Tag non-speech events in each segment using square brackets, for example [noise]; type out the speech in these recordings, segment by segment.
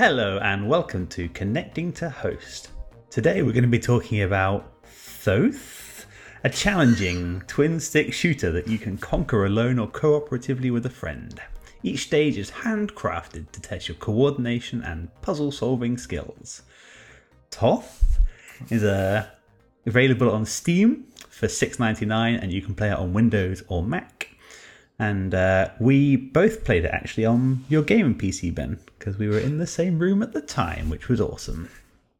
Hello and welcome to Connecting to Host. Today we're going to be talking about Thoth, a challenging twin stick shooter that you can conquer alone or cooperatively with a friend. Each stage is handcrafted to test your coordination and puzzle solving skills. Toth is uh, available on Steam for $6.99 and you can play it on Windows or Mac. And uh, we both played it actually on your gaming PC, Ben, because we were in the same room at the time, which was awesome.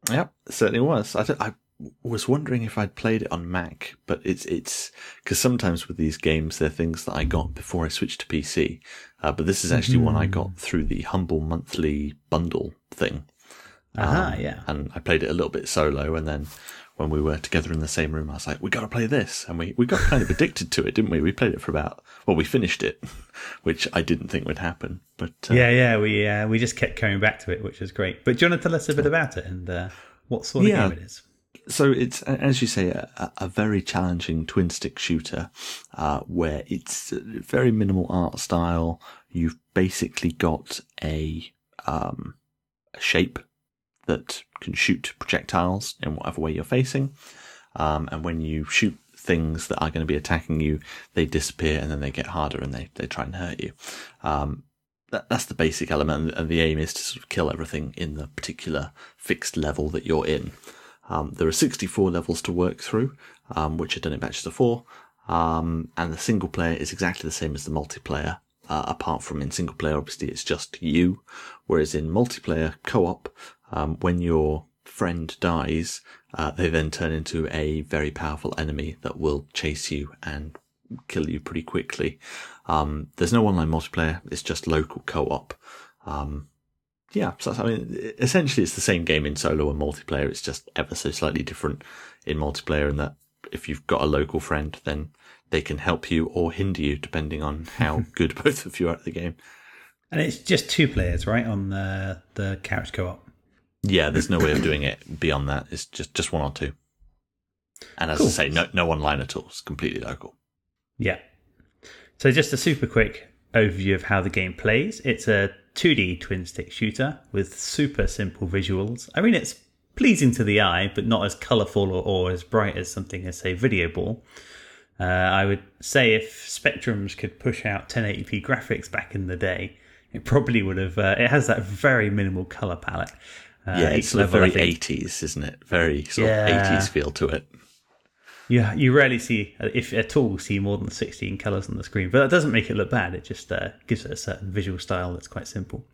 Yep, certainly was. I, I was wondering if I'd played it on Mac, but it's it's because sometimes with these games they're things that I got before I switched to PC. Uh, but this is actually one I got through the Humble monthly bundle thing. Aha, yeah. and I played it a little bit solo, and then when we were together in the same room, I was like, "We got to play this," and we we got kind of addicted to it, didn't we? We played it for about well, we finished it, [laughs] which I didn't think would happen, but uh, Yeah, yeah, we uh, we just kept coming back to it, which is great. But do you want to tell us a bit about it and uh, what sort of Yeah. game it is? so it's as you say a, a very challenging twin stick shooter uh, where it's a very minimal art style you've basically got a, um, a shape that can shoot projectiles in whatever way you're facing um, and when you shoot things that are going to be attacking you they disappear and then they get harder and they, they try and hurt you um, that, that's the basic element and the aim is to sort of kill everything in the particular fixed level that you're in um, there are 64 levels to work through, um, which are done in batches of four. Um, and the single player is exactly the same as the multiplayer, uh, apart from in single player, obviously, it's just you. Whereas in multiplayer co-op, um, when your friend dies, uh, they then turn into a very powerful enemy that will chase you and kill you pretty quickly. Um, there's no online multiplayer. It's just local co-op. Um, yeah, so I mean, essentially, it's the same game in solo and multiplayer. It's just ever so slightly different in multiplayer, in that if you've got a local friend, then they can help you or hinder you depending on how [laughs] good both of you are at the game. And it's just two players, right, on the the couch co-op. Yeah, there's no way of doing it beyond that. It's just just one or two. And as Cool. I say, no no online at all. It's completely local. Yeah. So just a super quick overview of how the game plays. It's a 2D twin stick shooter with super simple visuals. I mean, it's pleasing to the eye, but not as colorful or, or as bright as something as say Videoball. Uh, I would say if Spectrums could push out 1080p graphics back in the day, it probably would have. Uh, it has that very minimal color palette. Uh, yeah, it's level, very 80s, isn't it? Very sort Yeah. of 80s feel to it. You you rarely see, if at all, see more than sixteen colors on the screen. But that doesn't make it look bad. It just uh, gives it a certain visual style that's quite simple.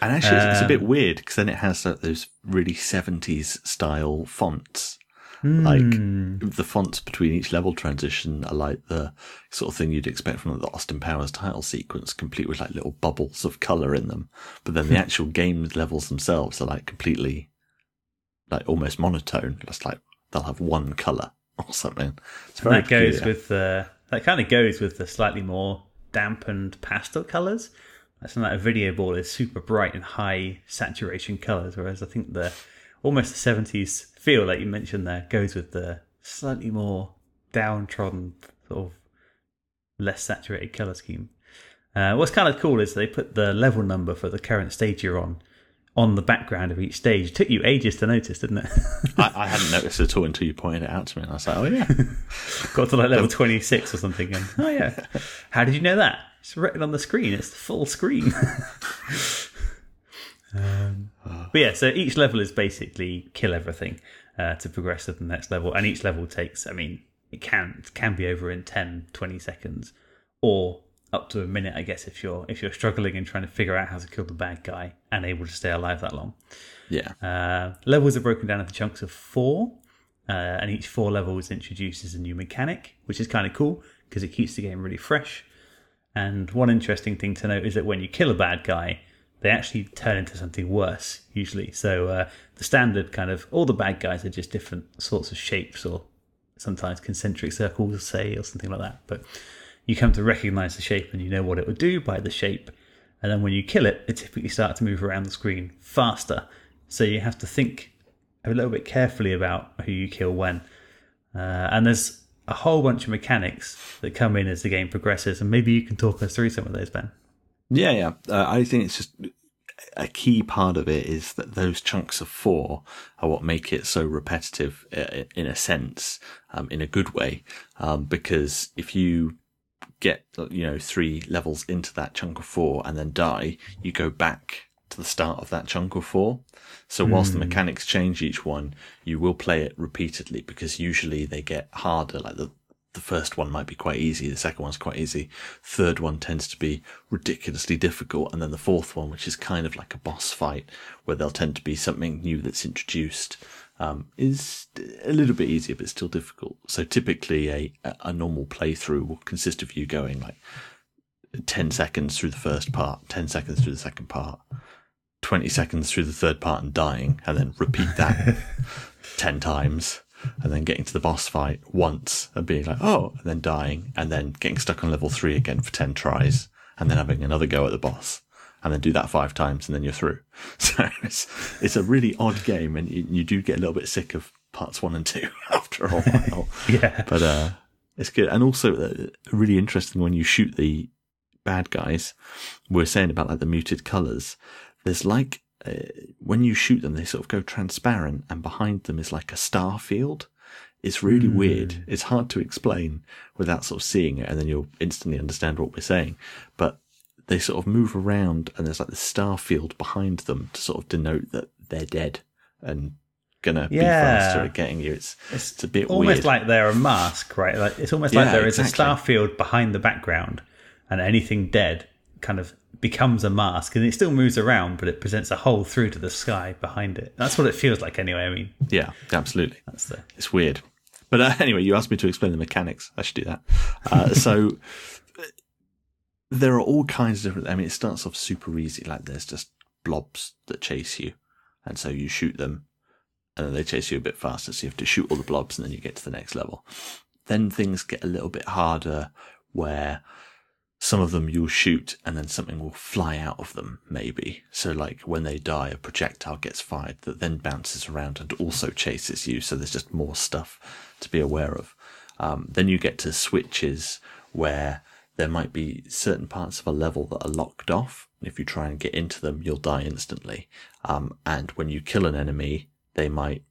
And actually, it's, it's a Um, bit weird because then it has like, those really 70s style fonts. Hmm. Like the fonts between each level transition are like the sort of thing you'd expect from the Austin Powers title sequence, complete with like little bubbles of color in them. But then the [laughs] actual game levels themselves are like completely, like almost monotone. Just like they'll have one color [laughs] or something. It's that goes peculiar. with the that kind of goes with the slightly more dampened pastel colors. That's like a Videoball is super bright and high saturation colors, whereas I think the almost the seventies feel like you mentioned there goes with the slightly more downtrodden sort of less saturated color scheme. Uh, what's kind of cool is they put the level number for the current stage you're on on the background of each stage. It took you ages to notice, didn't it? I, I hadn't noticed at all until you pointed it out to me. And I was like, oh, yeah. [laughs] Got to like level [laughs] 26 or something. And, oh, yeah. How did you know that? It's written on the screen. It's the full screen. [laughs] um, but yeah, so each level is basically kill everything uh, to progress to the next level. And each level takes, I mean, it can it can be over in 10, 20 seconds or up to a minute, I guess, if you're if you're struggling and trying to figure out how to kill the bad guy and able to stay alive that long. Yeah. Uh, levels are broken down into chunks of four, uh, and each four levels introduces a new mechanic, which is kind of cool because it keeps the game really fresh. And one interesting thing to note is that when you kill a bad guy, they actually turn into something worse usually. So uh, the standard kind of all the bad guys are just different sorts of shapes or sometimes concentric circles, say, or something like that. But you come to recognize the shape and you know what it would do by the shape. And then when you kill it, it typically starts to move around the screen faster. So you have to think a little bit carefully about who you kill when. Uh, and there's a whole bunch of mechanics that come in as the game progresses. And maybe you can talk us through some of those, Ben. Yeah, yeah. Uh, I think it's just a key part of it is that those chunks of four are what make it so repetitive uh, in a sense, um, in a good way. Um, because if you get, you know, three levels into that chunk of four and then die, you go back to the start of that chunk of four. So whilst the mechanics change each one, you will play it repeatedly because usually they get harder. Like the, the first one might be quite easy. The second one's quite easy. Third one tends to be ridiculously difficult. And then the fourth one, which is kind of like a boss fight where there'll tend to be something new that's introduced, um, is a little bit easier, but still difficult. So typically a, a normal playthrough will consist of you going like 10 seconds through the first part, 10 seconds through the second part, 20 seconds through the third part and dying, and then repeat that [laughs] 10 times, and then getting to the boss fight once and being like, oh, and then dying, and then getting stuck on level three again for 10 tries, and then having another go at the boss. And then do that five times, and then you're through. [laughs] So it's it's a really odd game, and you, you do get a little bit sick of parts one and two [laughs] after a while. [laughs] Yeah. But uh, it's good, and also uh, really interesting when you shoot the bad guys. We're saying about like the muted colors. There's like uh, when you shoot them, they sort of go transparent, and behind them is like a star field. It's really weird. It's hard to explain without sort of seeing it, and then you'll instantly understand what we're saying. But they sort of move around, and there's like the star field behind them to sort of denote that they're dead and gonna be Yeah. faster at getting you. It's it's, a bit almost weird. like they're a mask, right? Like it's almost Yeah, like there is exactly. a star field behind the background, and anything dead kind of becomes a mask, and it still moves around, but it presents a hole through to the sky behind it. That's what it feels like, anyway. I mean, yeah, absolutely. that's the It's weird. But uh, [laughs] anyway, you asked me to explain the mechanics. I should do that. Uh, [laughs] so there are all kinds of different. I mean, it starts off super easy. Like there's just blobs that chase you, and so you shoot them, and then they chase you a bit faster. So you have to shoot all the blobs, and then you get to the next level. Then things get a little bit harder, where some of them you'll shoot and then something will fly out of them, maybe. So, like when they die, a projectile gets fired that then bounces around and also chases you. So, there's just more stuff to be aware of. Um, then you get to switches where there might be certain parts of a level that are locked off. If you try and get into them, you'll die instantly. Um, and when you kill an enemy, they might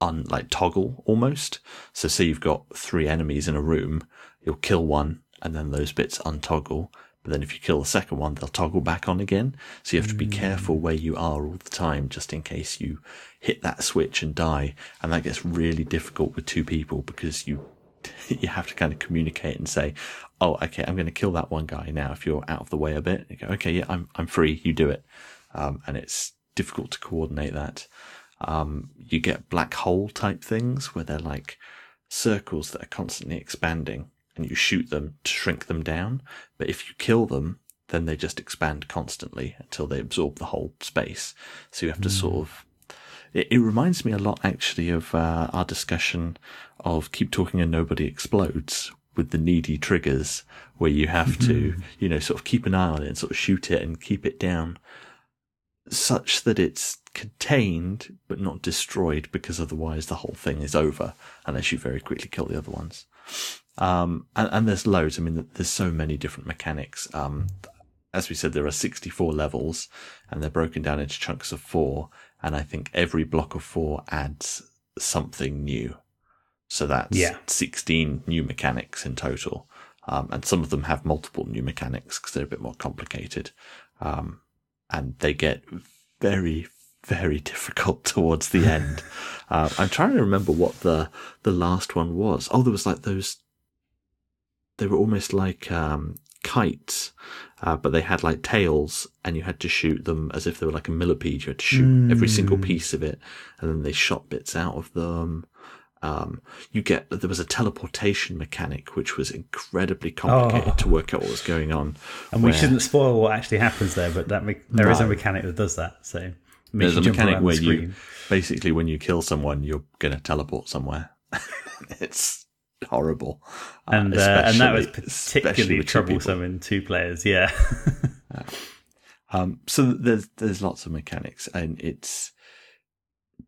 un like toggle almost. So say you've got three enemies in a room, you'll kill one and then those bits untoggle. But then if you kill the second one, they'll toggle back on again. So you have to be careful where you are all the time, just in case you hit that switch and die. And that gets really difficult with two people because you [laughs] you have to kind of communicate and say, "Oh, okay, I'm going to kill that one guy now." If you're out of the way a bit, you go, "Okay, yeah, I'm I'm free. You do it." Um, and it's difficult to coordinate that. Um, you get black hole type things where they're like circles that are constantly expanding, and you shoot them to shrink them down. But if you kill them, then they just expand constantly until they absorb the whole space. So you have to sort of it, it reminds me a lot, actually, of uh, our discussion of keep talking and nobody explodes with the needy triggers, where you have to, you know, sort of keep an eye on it and sort of shoot it and keep it down, such that it's contained but not destroyed, because otherwise the whole thing is over unless you very quickly kill the other ones. Um, and, and there's loads. I mean, there's so many different mechanics. Um, as we said, there are 64 levels and they're broken down into chunks of four. And I think every block of four adds something new. So that's Yeah. 16 new mechanics in total. Um, and some of them have multiple new mechanics because they're a bit more complicated. Um, and they get very, very difficult [laughs] towards the end. [laughs] uh, I'm trying to remember what the, the last one was. Oh, there was like those, they were almost like, um, kites, uh, but they had like tails and you had to shoot them as if they were like a millipede. You had to shoot every single piece of it and then they shot bits out of them. Um, you get, there was a teleportation mechanic, which was incredibly complicated Oh. to work out what was going on. and we shouldn't spoil what actually happens there, but that me- there is a mechanic that does that. So There's a mechanic where you basically, when you kill someone, you're going to teleport somewhere. [laughs] it's horrible. Uh, and uh, and that was particularly with two people. troublesome in two players. [laughs] Yeah, Um, so there's there's lots of mechanics, and it's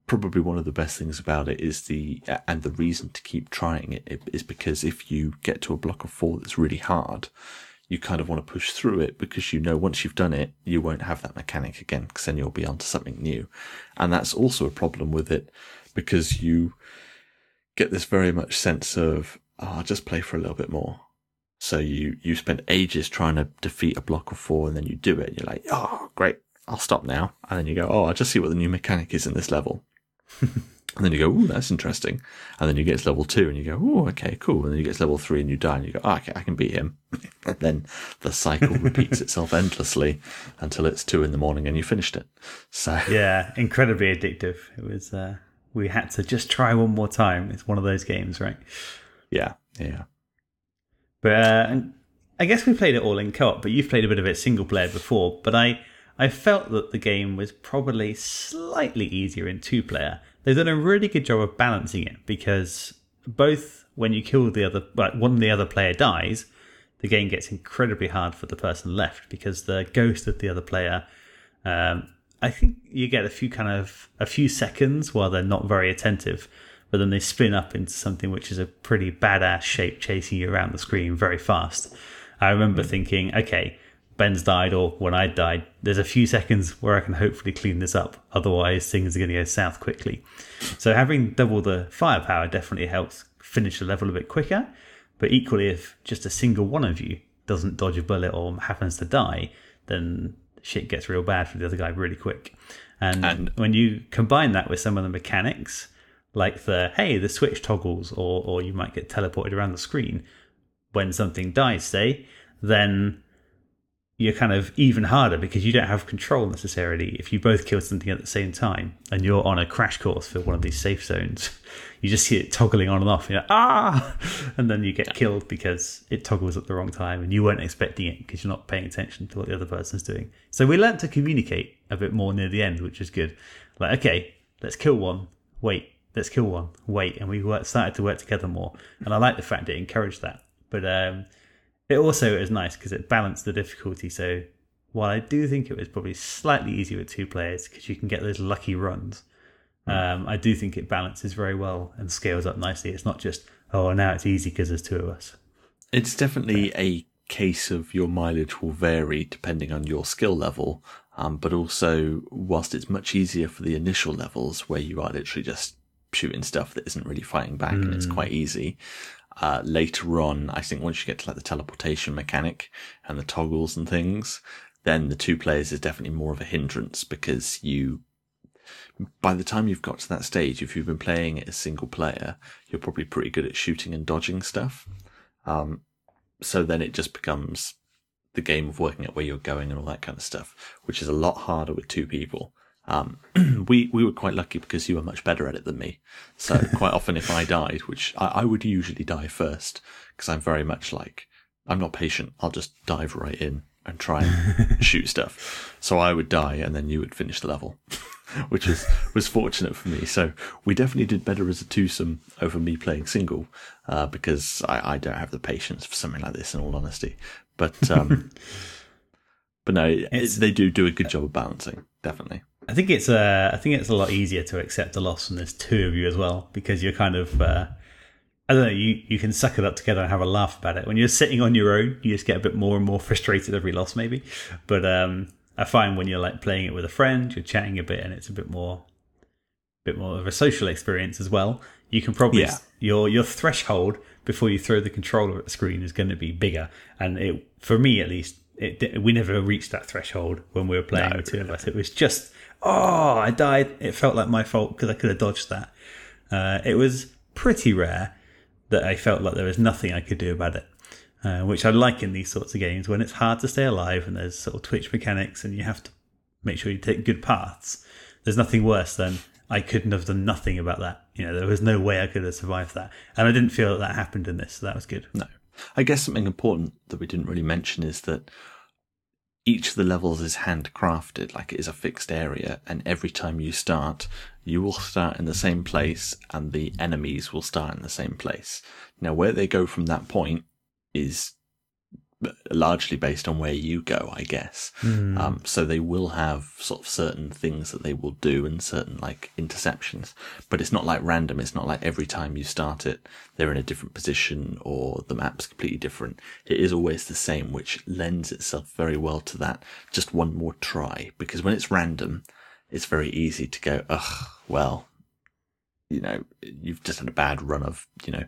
probably one of the best things about it is the and the reason to keep trying it is because if you get to a block of four that's really hard, you kind of want to push through it because you know once you've done it, you won't have that mechanic again because then you'll be onto something new. And that's also a problem with it because you get this very much sense of, oh, I'll just play for a little bit more. So you, you spend ages trying to defeat a block of four and then you do it. And you're like, oh, great. I'll stop now. And then you go, oh, I'll just see what the new mechanic is in this level. [laughs] And then you go, oh, that's interesting. And then you get to level two and you go, oh, okay, cool. And then you get to level three and you die and you go, oh, okay, I can beat him. [laughs] and then the cycle repeats [laughs] itself endlessly until it's two in the morning and you finished it. So [laughs] yeah, incredibly addictive. It was, uh, we had to just try one more time. It's one of those games, right? Yeah, yeah. But uh, I guess we played it all in co-op, but you've played a bit of it single player before. But I, I felt that the game was probably slightly easier in two player they've done a really good job of balancing it because both when you kill the other, like one the other player dies, the game gets incredibly hard for the person left because the ghost of the other player. Um, I think you get a few kind of a few seconds while they're not very attentive, but then they spin up into something which is a pretty badass shape chasing you around the screen very fast. I remember thinking, okay, Ben's died or when I died, there's a few seconds where I can hopefully clean this up. Otherwise, things are going to go south quickly. So having double the firepower definitely helps finish the level a bit quicker. But equally, if just a single one of you doesn't dodge a bullet or happens to die, then shit gets real bad for the other guy really quick. And, and when you combine that with some of the mechanics, like the hey, the switch toggles, or or you might get teleported around the screen when something dies, say, then you're kind of even harder because you don't have control necessarily if you both kill something at the same time and you're on a crash course for one of these safe zones. [laughs] You just see it toggling on and off you're like, ah! [laughs] And then you get killed because it toggles at the wrong time and you weren't expecting it because you're not paying attention to what the other person's doing. So we learned to communicate a bit more near the end which is good. Like okay let's kill one. Wait let's kill one. Wait. And we started to work together more. And i like the fact it encouraged that. But um it also is nice because it balanced the difficulty. So while I do think it was probably slightly easier with two players because you can get those lucky runs, mm. um, I do think it balances very well and scales up nicely. It's not just oh now it's easy because there's two of us. It's definitely a case of your mileage will vary depending on your skill level. Um, but also, whilst it's much easier for the initial levels where you are literally just shooting stuff that isn't really fighting back mm. and it's hmm. quite easy, uh, later on, I think once you get to like the teleportation mechanic and the toggles and things, then the two players is definitely more of a hindrance because you, by the time you've got to that stage, if you've been playing it as single player, you're probably pretty good at shooting and dodging stuff. Um, so then it just becomes the game of working out where you're going and all that kind of stuff, which is a lot harder with two people. Um, [clears throat] we we were quite lucky because you were much better at it than me. So [laughs] quite often, if I died, which I, I would usually die first, because I'm very much like I'm not patient. I'll just dive right in and try and [laughs] shoot stuff. So I would die, and then you would finish the level, [laughs] which was was fortunate for me. So we definitely did better as a twosome over me playing single, uh, because I, I don't have the patience for something like this. In all honesty, but um, but no, they do do a good job of balancing. Definitely. I think it's uh, I think it's a lot easier to accept a loss when there's two of you as well because you're kind of uh, I don't know you you can suck it up together and have a laugh about it. When you're sitting on your own, you just get a bit more and more [laughs] frustrated every loss maybe. But um, I find when you're like playing it with a friend, you're chatting a bit and it's a bit more bit more of a social experience as well. You can probably yeah. your your threshold before you throw the controller at the screen is going to be bigger, and it for me at least. It, we never reached that threshold when we were playing no, the two of us. It was just oh, I died. It felt like my fault because I could have dodged that. Uh, it was pretty rare that I felt like there was nothing I could do about it, uh, which I like in these sorts of games when it's hard to stay alive and there's sort of twitch mechanics and you have to make sure you take good paths. There's nothing worse than I couldn't have done nothing about that. You know, there was no way I could have survived that. And I didn't feel that that happened in this, so that was good. No. I guess something important that we didn't really mention is that each of the levels is handcrafted, like it is a fixed area, and every time you start, you will start in the same place and the enemies will start in the same place. Now, where they go from that point is largely based on where you go, I guess. Hmm. Um, so they will have sort of certain things that they will do and certain like interceptions, but it's not like random. It's not like every time you start it, they're in a different position or the map's completely different. It is always the same, which lends itself very well to that. Just one more try because when it's random, it's very easy to go, ugh, well, you know, you've just had a bad run of, you know,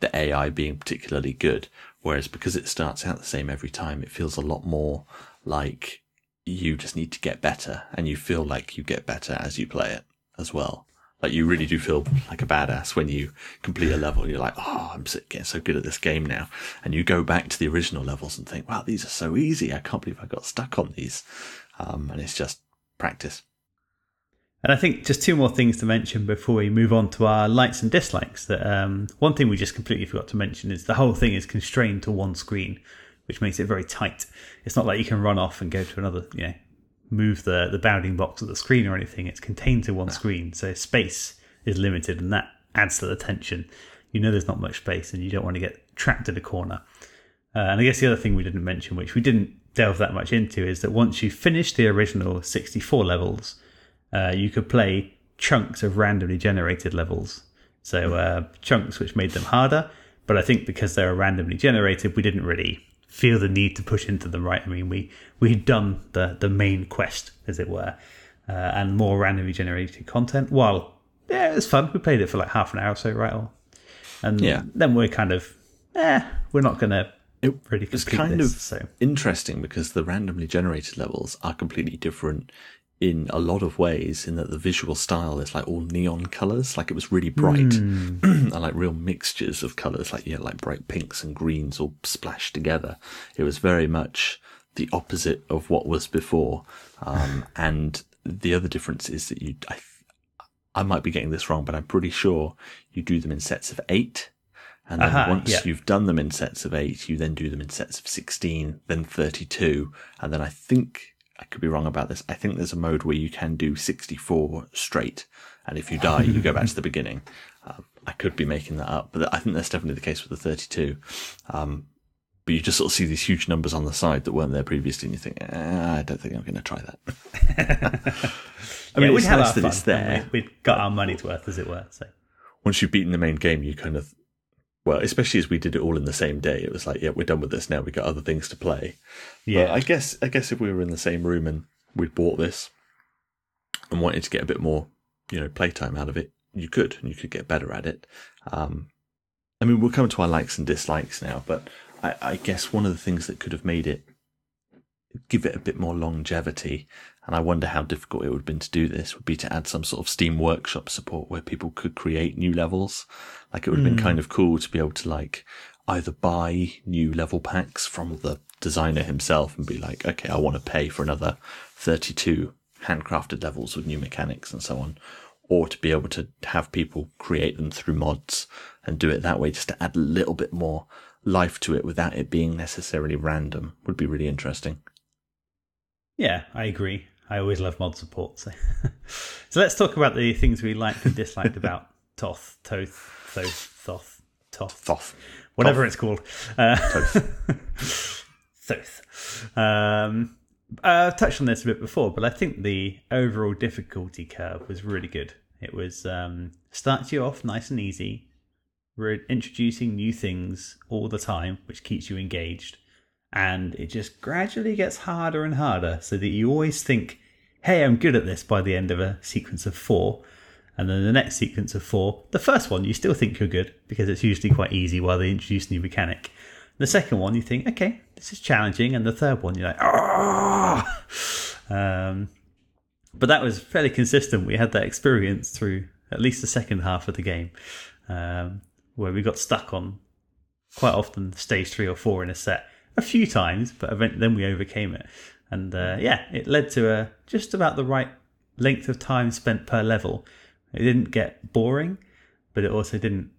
the AI being particularly good. Whereas because it starts out the same every time, it feels a lot more like you just need to get better and you feel like you get better as you play it as well. Like you really do feel like a badass when you complete a level. You're like, oh, I'm getting so good at this game now. And you go back to the original levels and think, wow, these are so easy. I can't believe I got stuck on these. Um, and it's just practice. And I think just two more things to mention before we move on to our likes and dislikes. That um, one thing we just completely forgot to mention is the whole thing is constrained to one screen, which makes it very tight. It's not like you can run off and go to another, you know, move the the bounding box of the screen or anything. It's contained to one screen, so space is limited, and that adds to the tension. You know, there's not much space, and you don't want to get trapped in a corner. Uh, and I guess the other thing we didn't mention, which we didn't delve that much into, is that once you finish the original 64 levels uh, you could play chunks of randomly generated levels. So uh, chunks which made them harder. But I think because they were randomly generated, we didn't really feel the need to push into them. Right? I mean, we we had done the the main quest, as it were, uh, and more randomly generated content. While yeah, it was fun. We played it for like half an hour or so, right? And Yeah. then we're kind of, eh, we're not going to It really complete kind this, of so. interesting because the randomly generated levels are completely different in a lot of ways in that the visual style is like all neon colors like it was really bright. [clears throat] And like real mixtures of colors like yeah like bright pinks and greens all splashed together. It was very much the opposite of what was before. Um, [sighs] and the other difference is that you I, I might be getting this wrong but i'm pretty sure you do them in sets of eight. And then Aha, once yeah. you've done them in sets of eight, you then do them in sets of 16, then 32. And then I think, I could be wrong about this, I think there's a mode where you can do 64 straight. And if you die, you go back to the beginning. Uh, I could be making that up, but I think that's definitely the case with the 32. Um, but you just sort of see these huge numbers on the side that weren't there previously, and you think, eh, I don't think I'm going to try that. [laughs] I mean, yeah, we it's had nice our that fun, it's there. We, we got our money's worth, as it were. So once you've beaten the main game, you kind of, well, especially as we did it all in the same day, it was like, yeah, we're done with this now. We got other things to play. yeah, But I guess, I guess if we were in the same room and we'd bought this and wanted to get a bit more, you know, playtime out of it, you could, and you could get better at it. Um, I mean, we'll come to our likes and dislikes now, but I, I guess one of the things that could have made it give it a bit more longevity, and I wonder how difficult it would have been to do this, would be to add some sort of Steam Workshop support where people could create new levels. Like it would have been kind hmm. of cool to be able to like either buy new level packs from the designer himself and be like, okay, I want to pay for another 32 handcrafted levels with new mechanics and so on. Or to be able to have people create them through mods and do it that way just to add a little bit more life to it without it being necessarily random would be really interesting. yeah, I agree. I always love mod support. So, [laughs] so let's talk about the things we liked and disliked about [laughs] Toth, Toth, Thoth, Thoth, Toth, Thoth. whatever Toth. it's called. Uh, Thoth. [laughs] Um, I've touched on this a bit before, but I think the overall difficulty curve was really good. It was um, starts you off nice and easy. We're introducing new things all the time, which keeps you engaged. And it just gradually gets harder and harder so that you always think, hey, I'm good at this by the end of a sequence of four. And then the next sequence of four, the first one, you still think you're good because it's usually quite easy while they introduce new mechanic. The second one, you think, okay, this is challenging. And the third one, you're like, ah. Um, but that was fairly consistent. We had that experience through at least the second half of the game, um, where we got stuck on quite often stage three or four in a set a few times, but then we overcame it. And uh, yeah, it led to a, just about the right length of time spent per level. It didn't get boring, but it also didn't,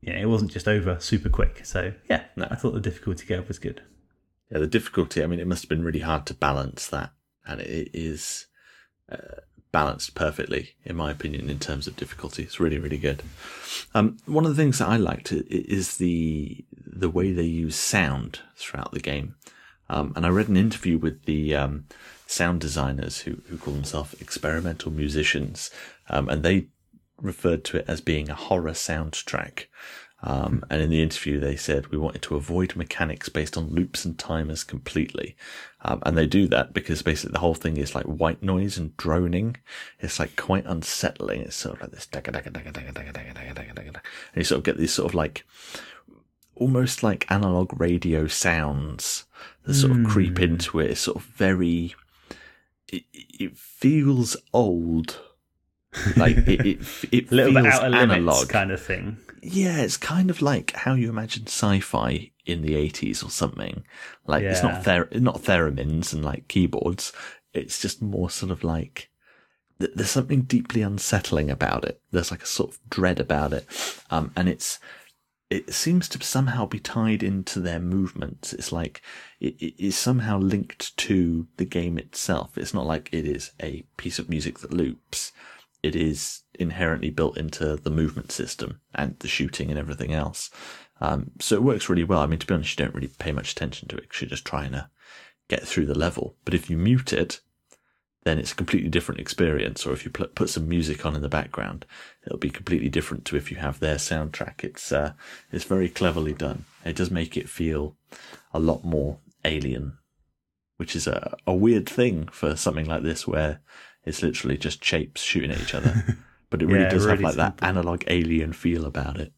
you know, it wasn't just over super quick. So yeah, No. I thought the difficulty curve was good. Yeah, the difficulty, I mean, it must have been really hard to balance that. And it is uh, balanced perfectly, in my opinion, in terms of difficulty. It's really, really good. Um, one of the things that I liked is the the way they use sound throughout the game. Um, and I read an interview with the um, sound designers who, who call themselves experimental musicians, um, and they referred to it as being a horror soundtrack. Um, and in the interview, they said we wanted to avoid mechanics based on loops and timers completely. Um, and they do that because basically the whole thing is like white noise and droning. It's like quite unsettling. It's sort of like this, and you sort of get these sort of like almost like analog radio sounds that sort of creep into it. It's sort of very, it, it feels old. Like it, it, it [laughs] feels bit out of limits analog kind of thing. Yeah, it's kind of like how you imagine sci-fi in the eighties or something. Like it's not ther- not theremins and like keyboards. It's just more sort of like th- there's something deeply unsettling about it. There's like a sort of dread about it, um, and it's it seems to somehow be tied into their movements. It's like it, it is somehow linked to the game itself. It's not like it is a piece of music that loops. It is inherently built into the movement system and the shooting and everything else. Um, so it works really well. I mean, to be honest, you don't really pay much attention to it because you're just trying to get through the level. But if you mute it, then it's a completely different experience. Or if you put some music on in the background, it'll be completely different to if you have their soundtrack. It's uh, it's very cleverly done. It does make it feel a lot more alien, which is a, a weird thing for something like this, where it's literally just shapes shooting at each other. [laughs] But it really Yeah, does have really like that analog alien feel about it.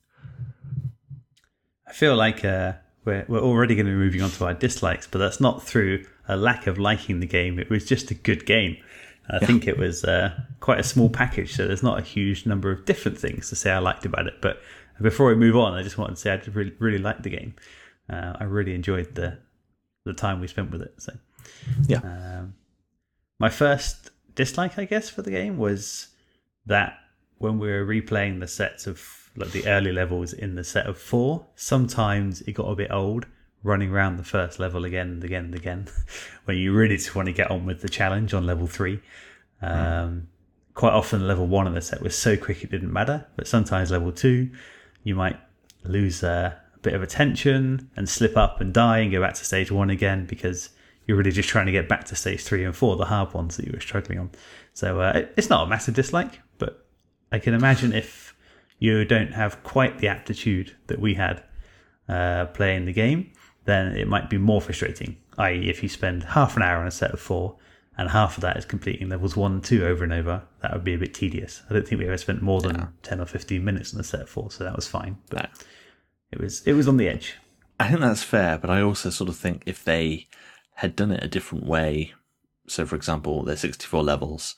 I feel like uh, we're we're already going to be moving on to our dislikes, but that's not through a lack of liking the game. It was just a good game. I think it was uh, quite a small package, so there's not a huge number of different things to say I liked about it. But before we move on, I just wanted to say I really really liked the game. Uh, I really enjoyed the the time we spent with it. So Yeah. um, my first dislike, I guess, for the game was that when we were replaying the sets of like the early levels in the set of four, sometimes it got a bit old running around the first level again and again and again [laughs] when you really just want to get on with the challenge on level three. Um, Quite often, level one of the set was so quick it didn't matter, but sometimes level two, you might lose uh, a bit of attention and slip up and die and go back to stage one again because you're really just trying to get back to stage three and four, the hard ones that you were struggling on. So uh, it's not a massive dislike, but I can imagine if you don't have quite the aptitude that we had uh, playing the game, then it might be more frustrating. I.e., if you spend half an hour on a set of four and half of that is completing levels one and two over and over, that would be a bit tedious. I don't think we ever spent more than 10 or 15 minutes on a set of four, so that was fine. But No. it was it was on the edge. I think that's fair, but I also sort of think if they had done it a different way, so for example, there's 64 levels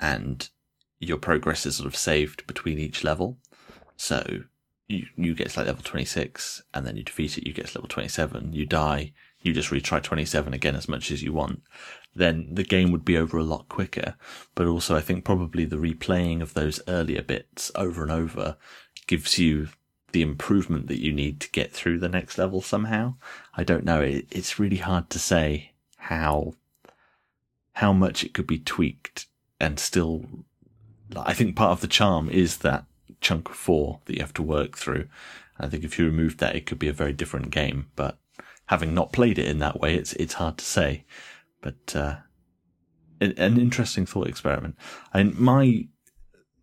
and your progress is sort of saved between each level. So you, you get to like level 26 and then you defeat it, you get to level 27, you die, you just retry 27 again as much as you want. Then the game would be over a lot quicker. But also I think probably the replaying of those earlier bits over and over gives you the improvement that you need to get through the next level somehow. I don't know. It, it's really hard to say how how much it could be tweaked and still. I think part of the charm is that chunk of four that you have to work through. I think if you removed that, it could be a very different game. But having not played it in that way, it's it's hard to say. But uh, an, an interesting thought experiment. And my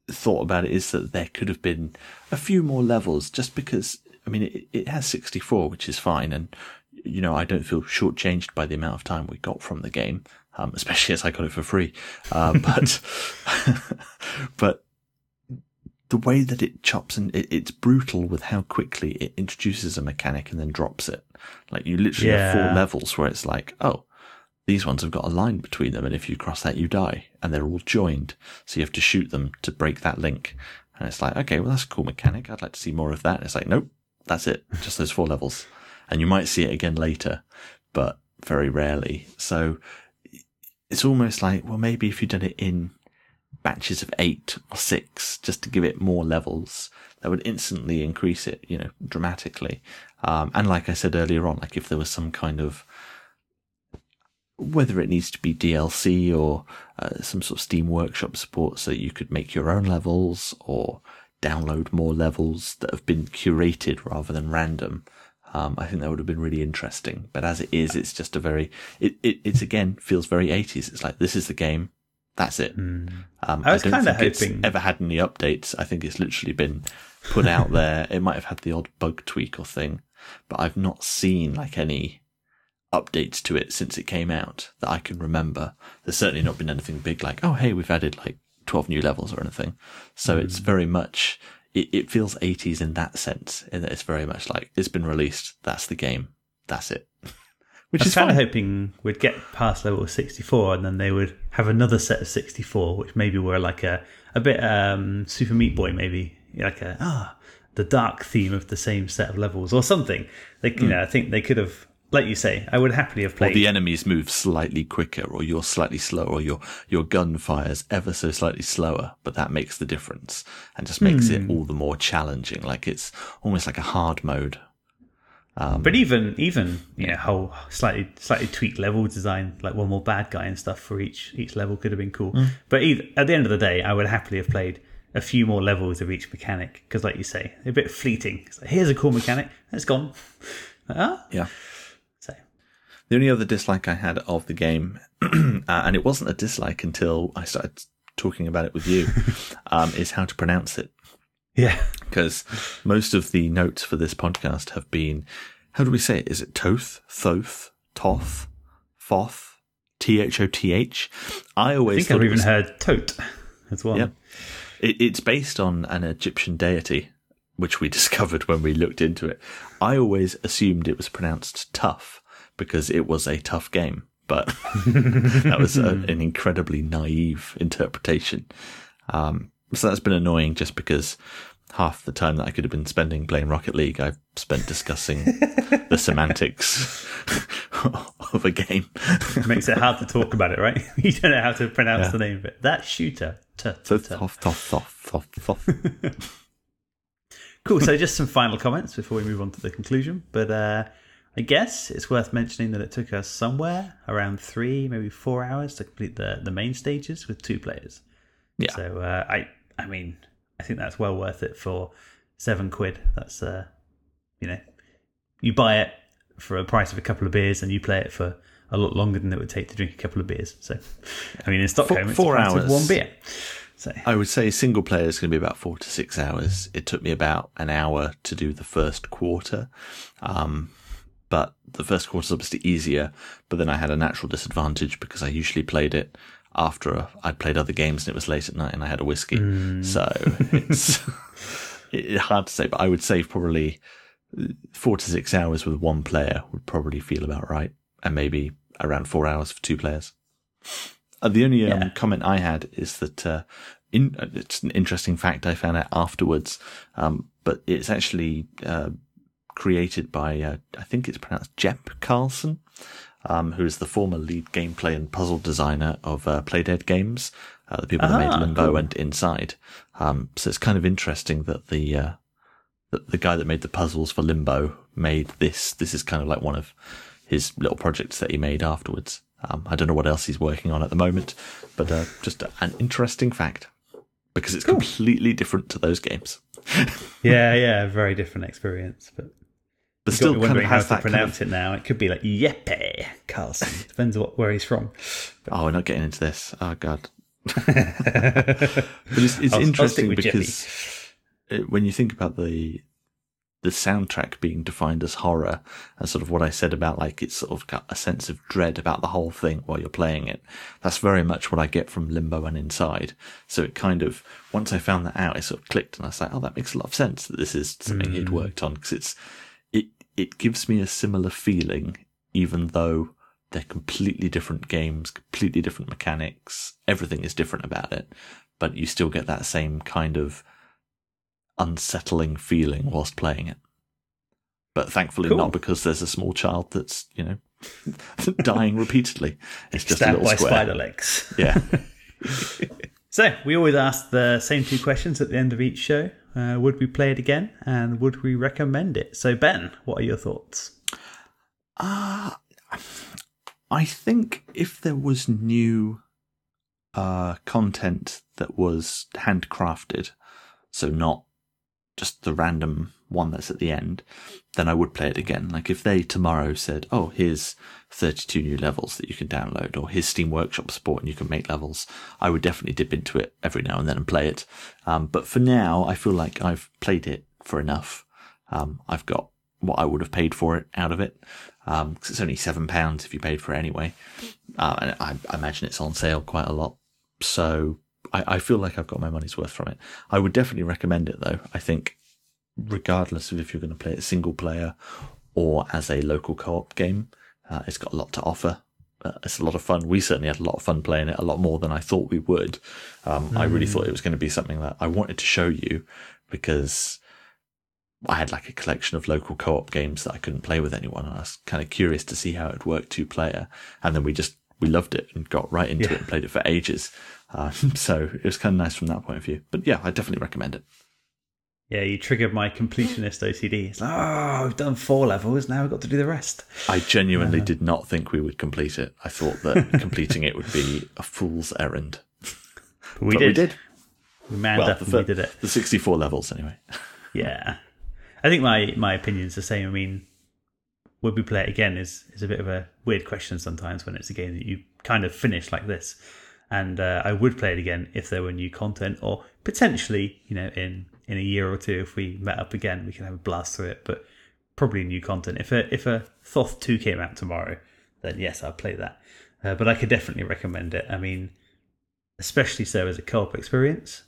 thought about it is that there could have been a few more levels just because I mean it, it has 64 which is fine and you know I don't feel shortchanged by the amount of time we got from the game um, especially as I got it for free. Uh, [laughs] but [laughs] but the way that it chops and it, it's brutal with how quickly it introduces a mechanic and then drops it. Like you literally have four levels where it's like oh these ones have got a line between them, and if you cross that, you die, and they're all joined. So you have to shoot them to break that link. And it's like, okay, well, that's a cool mechanic. I'd like to see more of that. It's like, nope, that's it. Just those four levels. And you might see it again later, but very rarely. So it's almost like, well, maybe if you'd done it in batches of eight or six, just to give it more levels, that would instantly increase it, you know, dramatically. Um, and like I said earlier on, like if there was some kind of whether it needs to be DLC or uh, some sort of Steam Workshop support so you could make your own levels or download more levels that have been curated rather than random. Um, I think that would have been really interesting. But as it is, it's just a very, it, it it's again feels very 80s. It's like, this is the game. That's it. Hmm. Um, I was think it's hoping- ever had any updates. I think it's literally been put out there. It might have had the odd bug tweak or thing, but I've not seen like any updates to it since it came out that I can remember. There's certainly not been anything big like, oh, hey, we've added like 12 new levels or anything. So it's very much, it, it feels 80s in that sense, in that it's very much like, it's been released, that's the game, that's it. [laughs] Which I was is kind of hoping we'd get past level 64 and then they would have another set of 64, which maybe were like a, a bit um, Super Meat Boy, maybe. Like a, ah, the dark theme of the same set of levels or something. Like, you know, I think they could have, like you say, I would happily have Or played. the enemies move slightly quicker, or you're slightly slower, or your your gun fires ever so slightly slower, but that makes the difference and just makes it hmm. all the more challenging. Like it's almost like a hard mode. Um, but even even you know whole slightly slightly tweaked level design, like one more bad guy and stuff for each each level could have been cool. Mm. But either, at the end of the day, I would happily have played a few more levels of each mechanic because, like you say, a bit fleeting. It's like, Here's a cool mechanic, it's gone. [laughs] Ah, Yeah. The only other dislike I had of the game, [clears throat] uh, and it wasn't a dislike until I started talking about it with you, [laughs] um, is how to pronounce it. yeah, Because most of the notes for this podcast have been, how do we say it? Is it Toth, Thoth, Toth, Foth, T H O T H? I I always think thought I've even was heard tote as well. Yep. It, it's based on an Egyptian deity, which we [laughs] discovered when we looked into it. I always assumed it was pronounced tough because it was a tough game, but [laughs] that was a, an incredibly naive interpretation. Um, so that's been annoying just because half the time that I could have been spending playing Rocket League, I've spent discussing [laughs] the semantics [laughs] of a game. Makes it hard to talk about it, right? you don't know how to pronounce Yeah. the name of it. That shooter. T- So t- t- tough, tough, tough, tough, tough. Cool. So just some final comments before we move on to the conclusion. But uh, I guess it's worth mentioning that it took us somewhere around three, maybe four hours to complete the, the main stages with two players. Yeah. So uh, I, I mean, I think that's well worth it for seven quid. That's uh, you know, you buy it for a price of a couple of beers, and you play it for a lot longer than it would take to drink a couple of beers. So, I mean, in Stockholm, it's four the of hours. one beer. So I would say single player is going to be about four to six hours. It took me about an hour to do the first quarter. Um, but the first quarter is obviously easier, but then I had a natural disadvantage because I usually played it after I'd played other games and it was late at night and I had a whiskey. So it's [laughs] it's hard to say, but I would say probably four to six hours with one player would probably feel about right. And maybe around four hours for two players. Uh, the only um, Yeah. comment I had is that uh, in, uh, it's an interesting fact I found out afterwards, um, but it's actually uh, created by uh, I think it's pronounced Jep Carlsen, um, who is the former lead gameplay and puzzle designer of uh, Playdead Games, uh, the people that Ah, made Limbo cool. and Inside. Um, so it's kind of interesting that the uh, the, the guy that made the puzzles for Limbo made this. This is kind of like one of his little projects that he made afterwards. Um, I don't know what else he's working on at the moment, but uh, just an interesting fact because it's completely different to those games, [laughs] yeah, yeah, very different experience, but. But still kind of wondering how has to that kind pronounce of. it now. It could be like Yeppe Carlsen. Depends what where he's from. Oh, we're not getting into this. Oh god. [laughs] But it's, it's I'll- I'll interesting because it, when you think about the the soundtrack being defined as horror and sort of what I said about like it's sort of got a sense of dread about the whole thing while you're playing it. That's very much what I get from Limbo and Inside. So it kind of once I found that out, it sort of clicked and I was like, oh, that makes a lot of sense that this is something he'd hmm. worked on because it's it gives me a similar feeling even though they're completely different games, completely different mechanics. Everything is different about it, but you still get that same kind of unsettling feeling whilst playing it. But thankfully, Cool. not because there's a small child that's you know [laughs] dying repeatedly. It's just a little by square. spider legs. Yeah. [laughs] So we always ask the same two questions at the end of each show. Uh, would we play it again, and would we recommend it? So Ben, what are your thoughts? Uh, I think if there was new uh, content that was handcrafted, so not just the random one that's at the end, then I would play it again. Like if they tomorrow said, "Oh, here's 32 new levels that you can download," or "Here's Steam Workshop support and you can make levels," I would definitely dip into it every now and then and play it. Um, but for now, I feel like I've played it for enough. Um, I've got what I would have paid for it out of it um, it's only seven pounds if you paid for it anyway. Uh, and I, I imagine it's on sale quite a lot, so I, I feel like I've got my money's worth from it. I would definitely recommend it though. I think regardless of if you're going to play it single player or as a local co-op game, uh, it's got a lot to offer. Uh, it's a lot of fun. We certainly had a lot of fun playing it, a lot more than I thought we would. Um, mm. I really thought it was going to be something that I wanted to show you because I had like a collection of local co-op games that I couldn't play with anyone, and I was kind of curious to see how it worked two player. And then we just we loved it and got right into yeah. it and played it for ages. Um, [laughs] so it was kind of nice from that point of view. But yeah, I definitely recommend it. Yeah, you triggered my completionist OCD. It's like, oh, we've done four levels, now we've got to do the rest. I genuinely uh, did not think we would complete it. I thought that [laughs] completing it would be a fool's errand. But we, but did. we did. We manned well, up and we did it. The 64 levels, anyway. [laughs] yeah. I think my, my opinion's the same. I mean, would we play it again is, is a bit of a weird question sometimes when it's a game that you kind of finish like this and uh, I would play it again if there were new content, or potentially, you know, in in a year or two, if we met up again, we can have a blast through it. But probably new content. If a if a Thoth two came out tomorrow, then yes, I'd play that. Uh, but I could definitely recommend it. I mean, especially so as a co-op experience,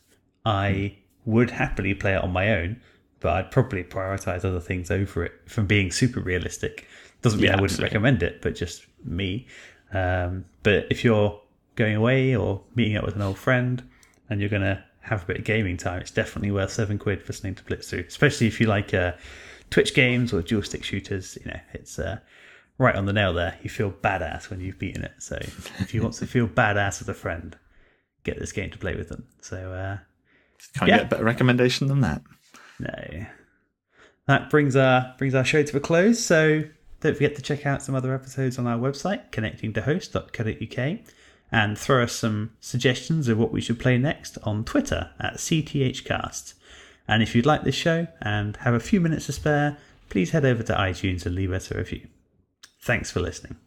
I would happily play it on my own, but I'd probably prioritize other things over it. From being super realistic, doesn't mean yeah, I wouldn't absolutely. recommend it, but just me. Um, but if you're going away or meeting up with an old friend and you're going to have a bit of gaming time, it's definitely worth seven quid for something to blitz through, especially if you like uh, Twitch games or dual stick shooters. You know, it's uh, right on the nail there. You feel badass when you've beaten it. So if you want to feel badass with a friend, get this game to play with them. So uh, can't yeah. get a better recommendation than that. No. That brings our brings our show to a close. So don't forget to check out some other episodes on our website, connectingtohost.co.uk and throw us some suggestions of what we should play next on Twitter at CTHcast. And if you'd like this show and have a few minutes to spare, please head over to iTunes and leave us a review. Thanks for listening.